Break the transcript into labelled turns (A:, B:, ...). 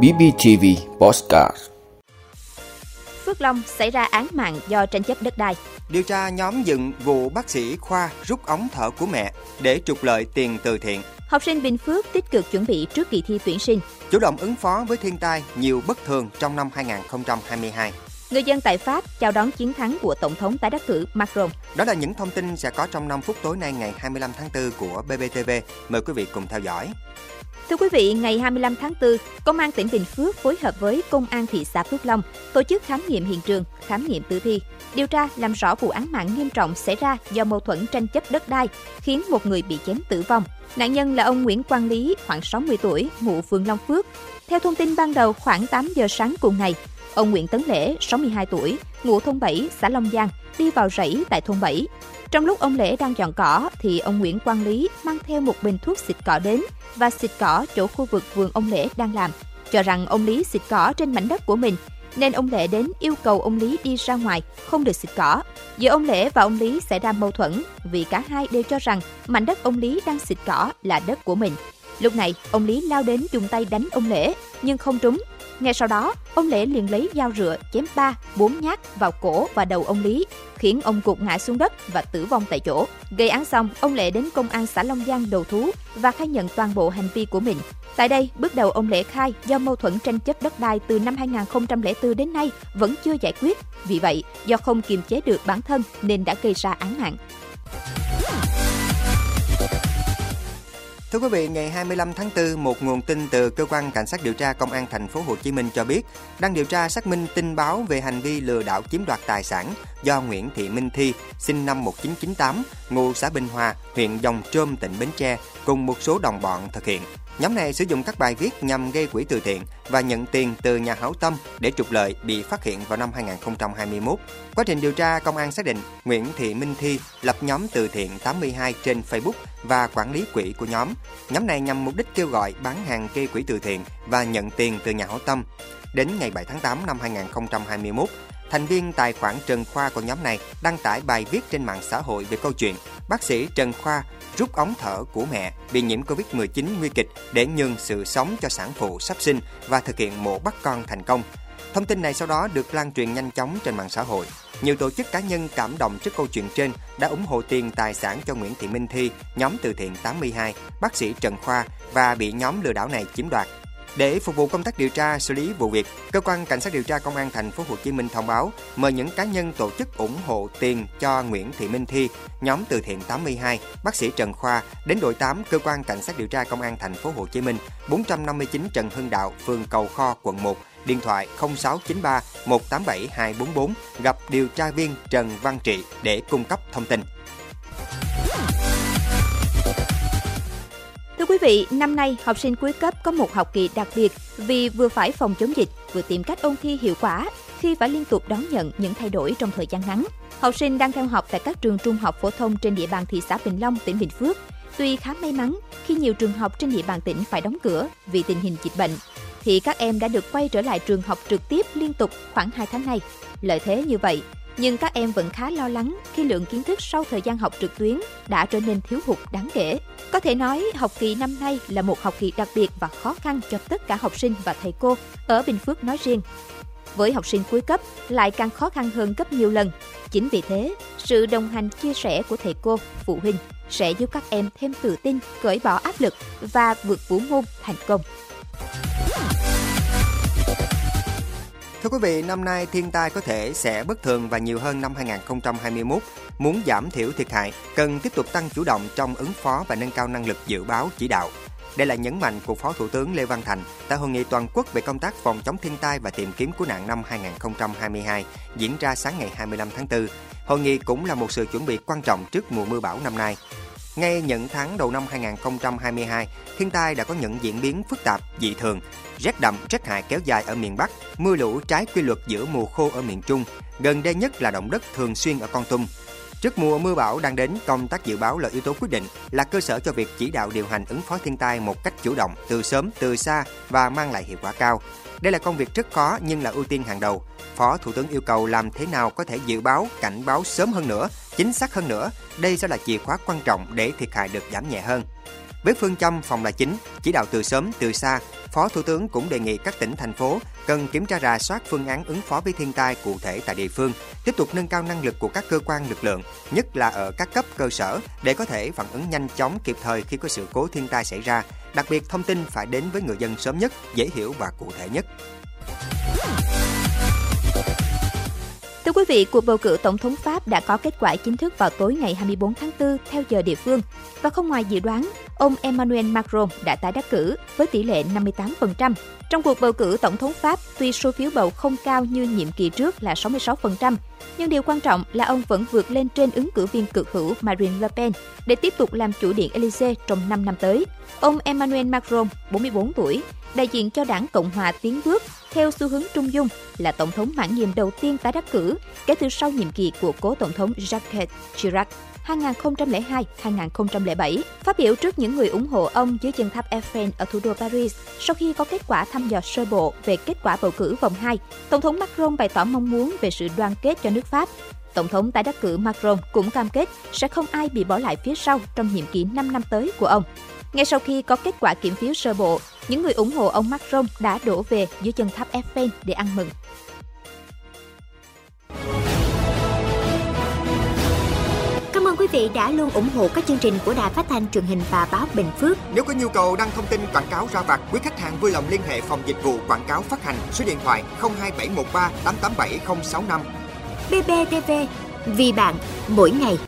A: BBTV Postcard
B: Phước Long xảy ra án mạng do tranh chấp đất đai.
C: Điều tra nhóm dựng vụ bác sĩ khoa rút ống thở của mẹ để trục lợi tiền từ thiện.
B: Học sinh Bình Phước tích cực chuẩn bị trước kỳ thi tuyển sinh.
C: Chủ động ứng phó với thiên tai nhiều bất thường trong năm 2022.
B: Người dân tại Pháp chào đón chiến thắng của Tổng thống tái đắc cử Macron.
C: Đó là những thông tin sẽ có trong 5 phút tối nay ngày 25 tháng 4 của BBTV. Mời quý vị cùng theo dõi.
B: Thưa quý vị, ngày 25 tháng 4, Công an tỉnh Bình Phước phối hợp với Công an thị xã Phước Long tổ chức khám nghiệm hiện trường, khám nghiệm tử thi, điều tra làm rõ vụ án mạng nghiêm trọng xảy ra do mâu thuẫn tranh chấp đất đai, khiến một người bị chém tử vong. Nạn nhân là ông Nguyễn Quang Lý, khoảng 60 tuổi, ngụ phường Long Phước. Theo thông tin ban đầu, khoảng 8 giờ sáng cùng ngày, ông Nguyễn Tấn Lễ, 62 tuổi, ngụ thôn 7, xã Long Giang, đi vào rẫy tại thôn 7. Trong lúc ông Lễ đang dọn cỏ thì ông Nguyễn Quang Lý mang theo một bình thuốc xịt cỏ đến và xịt cỏ chỗ khu vực vườn ông Lễ đang làm. Cho rằng ông Lý xịt cỏ trên mảnh đất của mình nên ông Lễ đến yêu cầu ông Lý đi ra ngoài, không được xịt cỏ. Giữa ông Lễ và ông Lý xảy ra mâu thuẫn vì cả hai đều cho rằng mảnh đất ông Lý đang xịt cỏ là đất của mình. Lúc này, ông Lý lao đến dùng tay đánh ông Lễ, nhưng không trúng. Ngay sau đó, ông Lễ liền lấy dao rựa chém ba, bốn nhát vào cổ và đầu ông Lý, khiến ông gục ngã xuống đất và tử vong tại chỗ. Gây án xong, ông Lễ đến công an xã Long Giang đầu thú và khai nhận toàn bộ hành vi của mình. Tại đây, bước đầu ông Lễ khai do mâu thuẫn tranh chấp đất đai từ năm 2004 đến nay vẫn chưa giải quyết. Vì vậy, do không kiềm chế được bản thân nên đã gây ra án mạng.
C: Thưa quý vị, ngày 25 tháng 4, một nguồn tin từ cơ quan cảnh sát điều tra công an thành phố Hồ Chí Minh cho biết đang điều tra xác minh tin báo về hành vi lừa đảo chiếm đoạt tài sản do Nguyễn Thị Minh Thi, sinh năm 1998, ngụ xã Bình Hòa, huyện Dòng Trôm, tỉnh Bến Tre, cùng một số đồng bọn thực hiện. Nhóm này sử dụng các bài viết nhằm gây quỹ từ thiện và nhận tiền từ nhà hảo tâm để trục lợi bị phát hiện vào năm 2021. Quá trình điều tra, công an xác định Nguyễn Thị Minh Thi lập nhóm từ thiện 82 trên Facebook và quản lý quỹ của nhóm. Nhóm này nhằm mục đích kêu gọi bán hàng gây quỹ từ thiện và nhận tiền từ nhà hảo tâm. Đến ngày 7 tháng 8 năm 2021, thành viên tài khoản Trần Khoa của nhóm này đăng tải bài viết trên mạng xã hội về câu chuyện bác sĩ Trần Khoa rút ống thở của mẹ bị nhiễm Covid-19 nguy kịch để nhường sự sống cho sản phụ sắp sinh và thực hiện mổ bắt con thành công. Thông tin này sau đó được lan truyền nhanh chóng trên mạng xã hội. Nhiều tổ chức cá nhân cảm động trước câu chuyện trên đã ủng hộ tiền tài sản cho Nguyễn Thị Minh Thi, nhóm từ thiện 82, bác sĩ Trần Khoa và bị nhóm lừa đảo này chiếm đoạt. Để phục vụ công tác điều tra xử lý vụ việc, cơ quan cảnh sát điều tra công an thành phố Hồ Chí Minh thông báo mời những cá nhân tổ chức ủng hộ tiền cho Nguyễn Thị Minh Thi, nhóm từ thiện 82, bác sĩ Trần Khoa đến đội 8 cơ quan cảnh sát điều tra công an thành phố Hồ Chí Minh, 459 Trần Hưng Đạo, phường Cầu Kho, quận 1, điện thoại 0693 187 244 gặp điều tra viên Trần Văn Trị để cung cấp thông tin.
B: Quý vị, năm nay học sinh cuối cấp có một học kỳ đặc biệt vì vừa phải phòng chống dịch, vừa tìm cách ôn thi hiệu quả khi phải liên tục đón nhận những thay đổi trong thời gian ngắn. Học sinh đang theo học tại các trường trung học phổ thông trên địa bàn thị xã Bình Long, tỉnh Bình Phước. Tuy khá may mắn khi nhiều trường học trên địa bàn tỉnh phải đóng cửa vì tình hình dịch bệnh, thì các em đã được quay trở lại trường học trực tiếp liên tục khoảng 2 tháng nay. Lợi thế như vậy, nhưng các em vẫn khá lo lắng khi lượng kiến thức sau thời gian học trực tuyến đã trở nên thiếu hụt đáng kể. Có thể nói, học kỳ năm nay là một học kỳ đặc biệt và khó khăn cho tất cả học sinh và thầy cô ở Bình Phước nói riêng. Với học sinh cuối cấp lại càng khó khăn hơn gấp nhiều lần. Chính vì thế, sự đồng hành chia sẻ của thầy cô, phụ huynh sẽ giúp các em thêm tự tin, cởi bỏ áp lực và vượt vũ môn thành công.
C: Thưa quý vị, năm nay thiên tai có thể sẽ bất thường và nhiều hơn năm 2021. Muốn giảm thiểu thiệt hại, cần tiếp tục tăng chủ động trong ứng phó và nâng cao năng lực dự báo chỉ đạo. Đây là nhấn mạnh của Phó Thủ tướng Lê Văn Thành tại hội nghị toàn quốc về công tác phòng chống thiên tai và tìm kiếm cứu nạn năm 2022 diễn ra sáng ngày 25 tháng 4. Hội nghị cũng là một sự chuẩn bị quan trọng trước mùa mưa bão năm nay. Ngay những tháng đầu năm 2022, thiên tai đã có những diễn biến phức tạp, dị thường. Rét đậm, rét hại kéo dài ở miền Bắc, mưa lũ trái quy luật giữa mùa khô ở miền Trung. Gần đây nhất là động đất thường xuyên ở Con Tum. Trước mùa mưa bão đang đến, công tác dự báo là yếu tố quyết định, là cơ sở cho việc chỉ đạo điều hành ứng phó thiên tai một cách chủ động, từ sớm, từ xa và mang lại hiệu quả cao. Đây là công việc rất khó nhưng là ưu tiên hàng đầu. Phó Thủ tướng yêu cầu làm thế nào có thể dự báo, cảnh báo sớm hơn nữa, chính xác hơn nữa. Đây sẽ là chìa khóa quan trọng để thiệt hại được giảm nhẹ hơn. Với phương châm phòng là chính, chỉ đạo từ sớm từ xa, Phó Thủ tướng cũng đề nghị các tỉnh thành phố cần kiểm tra rà soát phương án ứng phó với thiên tai cụ thể tại địa phương, tiếp tục nâng cao năng lực của các cơ quan lực lượng, nhất là ở các cấp cơ sở để có thể phản ứng nhanh chóng kịp thời khi có sự cố thiên tai xảy ra. Đặc biệt thông tin phải đến với người dân sớm nhất, dễ hiểu và cụ thể nhất.
B: Thưa quý vị, cuộc bầu cử tổng thống Pháp đã có kết quả chính thức vào tối ngày 24 tháng 4 theo giờ địa phương và không ngoài dự đoán, ông Emmanuel Macron đã tái đắc cử với tỷ lệ 58%. Trong cuộc bầu cử tổng thống Pháp, tuy số phiếu bầu không cao như nhiệm kỳ trước là 66%, nhưng điều quan trọng là ông vẫn vượt lên trên ứng cử viên cực hữu Marine Le Pen để tiếp tục làm chủ điện Elysee trong 5 năm tới. Ông Emmanuel Macron, 44 tuổi, đại diện cho đảng Cộng hòa tiến bước theo xu hướng trung dung là tổng thống mãn nhiệm đầu tiên tái đắc cử kể từ sau nhiệm kỳ của cố tổng thống Jacques Chirac. 2002-2007, phát biểu trước những người ủng hộ ông dưới chân tháp Eiffel ở thủ đô Paris sau khi có kết quả thăm dò sơ bộ về kết quả bầu cử vòng 2. Tổng thống Macron bày tỏ mong muốn về sự đoàn kết cho nước Pháp. Tổng thống tái đắc cử Macron cũng cam kết sẽ không ai bị bỏ lại phía sau trong nhiệm kỳ 5 năm tới của ông. Ngay sau khi có kết quả kiểm phiếu sơ bộ, những người ủng hộ ông Macron đã đổ về dưới chân tháp Eiffel để ăn mừng.
D: Cảm ơn quý vị đã luôn ủng hộ các chương trình của Đài Phát thanh truyền hình và báo Bình Phước.
C: Nếu có nhu cầu đăng thông tin quảng cáo ra vặt, quý khách hàng vui lòng liên hệ phòng dịch vụ quảng cáo phát hành số điện thoại 02713 887065.
D: BBTV, vì bạn, mỗi ngày.